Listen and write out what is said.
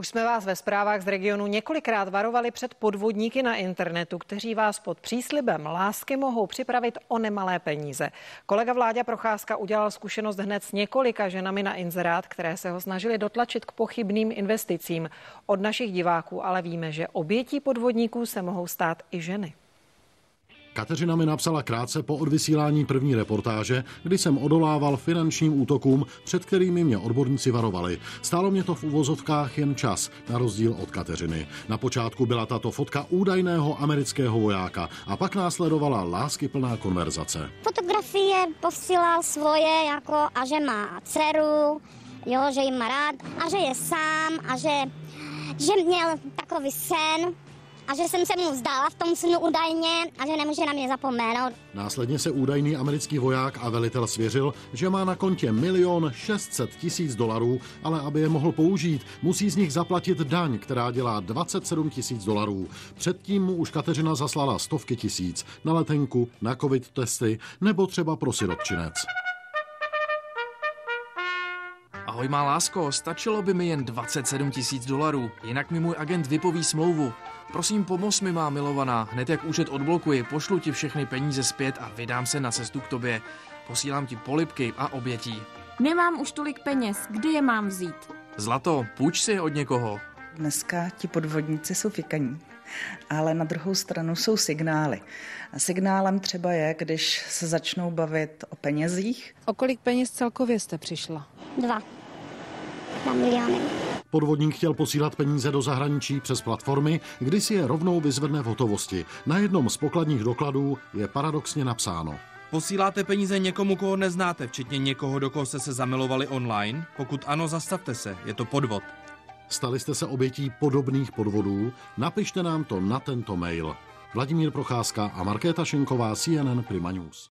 Už jsme vás ve zprávách z regionu několikrát varovali před podvodníky na internetu, kteří vás pod příslibem lásky mohou připravit o nemalé peníze. Kolega Vláďa Procházka udělal zkušenost hned s několika ženami na inzerát, které se ho snažili dotlačit k pochybným investicím. Od našich diváků ale víme, že obětí podvodníků se mohou stát i ženy. Kateřina mi napsala krátce po odvysílání první reportáže, kdy jsem odolával finančním útokům, před kterými mě odborníci varovali. Stálo mě to v uvozovkách jen čas, na rozdíl od Kateřiny. Na počátku byla tato fotka údajného amerického vojáka a pak následovala láskyplná konverzace. Fotografie posílal svoje jako a že má dceru, jo, že jí má rád a že je sám a že, že měl takový sen, a že jsem se mu vzdala v tom snu údajně a že nemůže na mě zapomenout. Následně se údajný americký voják a velitel svěřil, že má na kontě milion 600 tisíc dolarů, ale aby je mohl použít, musí z nich zaplatit daň, která dělá 27 tisíc dolarů. Předtím mu už Kateřina zaslala stovky tisíc na letenku, na covid testy nebo třeba pro sirotčinec. Ahoj má lásko, stačilo by mi jen 27 tisíc dolarů, jinak mi můj agent vypoví smlouvu. Prosím, pomoz mi, má milovaná. Hned jak účet odblokuji, pošlu ti všechny peníze zpět a vydám se na cestu k tobě. Posílám ti polipky a obětí. Nemám už tolik peněz, kde je mám vzít? Zlato, půjč si je od někoho. Dneska ti podvodníci jsou fikaní, ale na druhou stranu jsou signály. A signálem třeba je, když se začnou bavit o penězích. O kolik peněz celkově jste přišla? Dva. Dva miliony. Podvodník chtěl posílat peníze do zahraničí přes platformy, kdy si je rovnou vyzvedne v hotovosti. Na jednom z pokladních dokladů je paradoxně napsáno. Posíláte peníze někomu, koho neznáte, včetně někoho, do koho jste se zamilovali online? Pokud ano, zastavte se, je to podvod. Stali jste se obětí podobných podvodů? Napište nám to na tento mail. Vladimír Procházka a Markéta Šenková, CNN Prima News.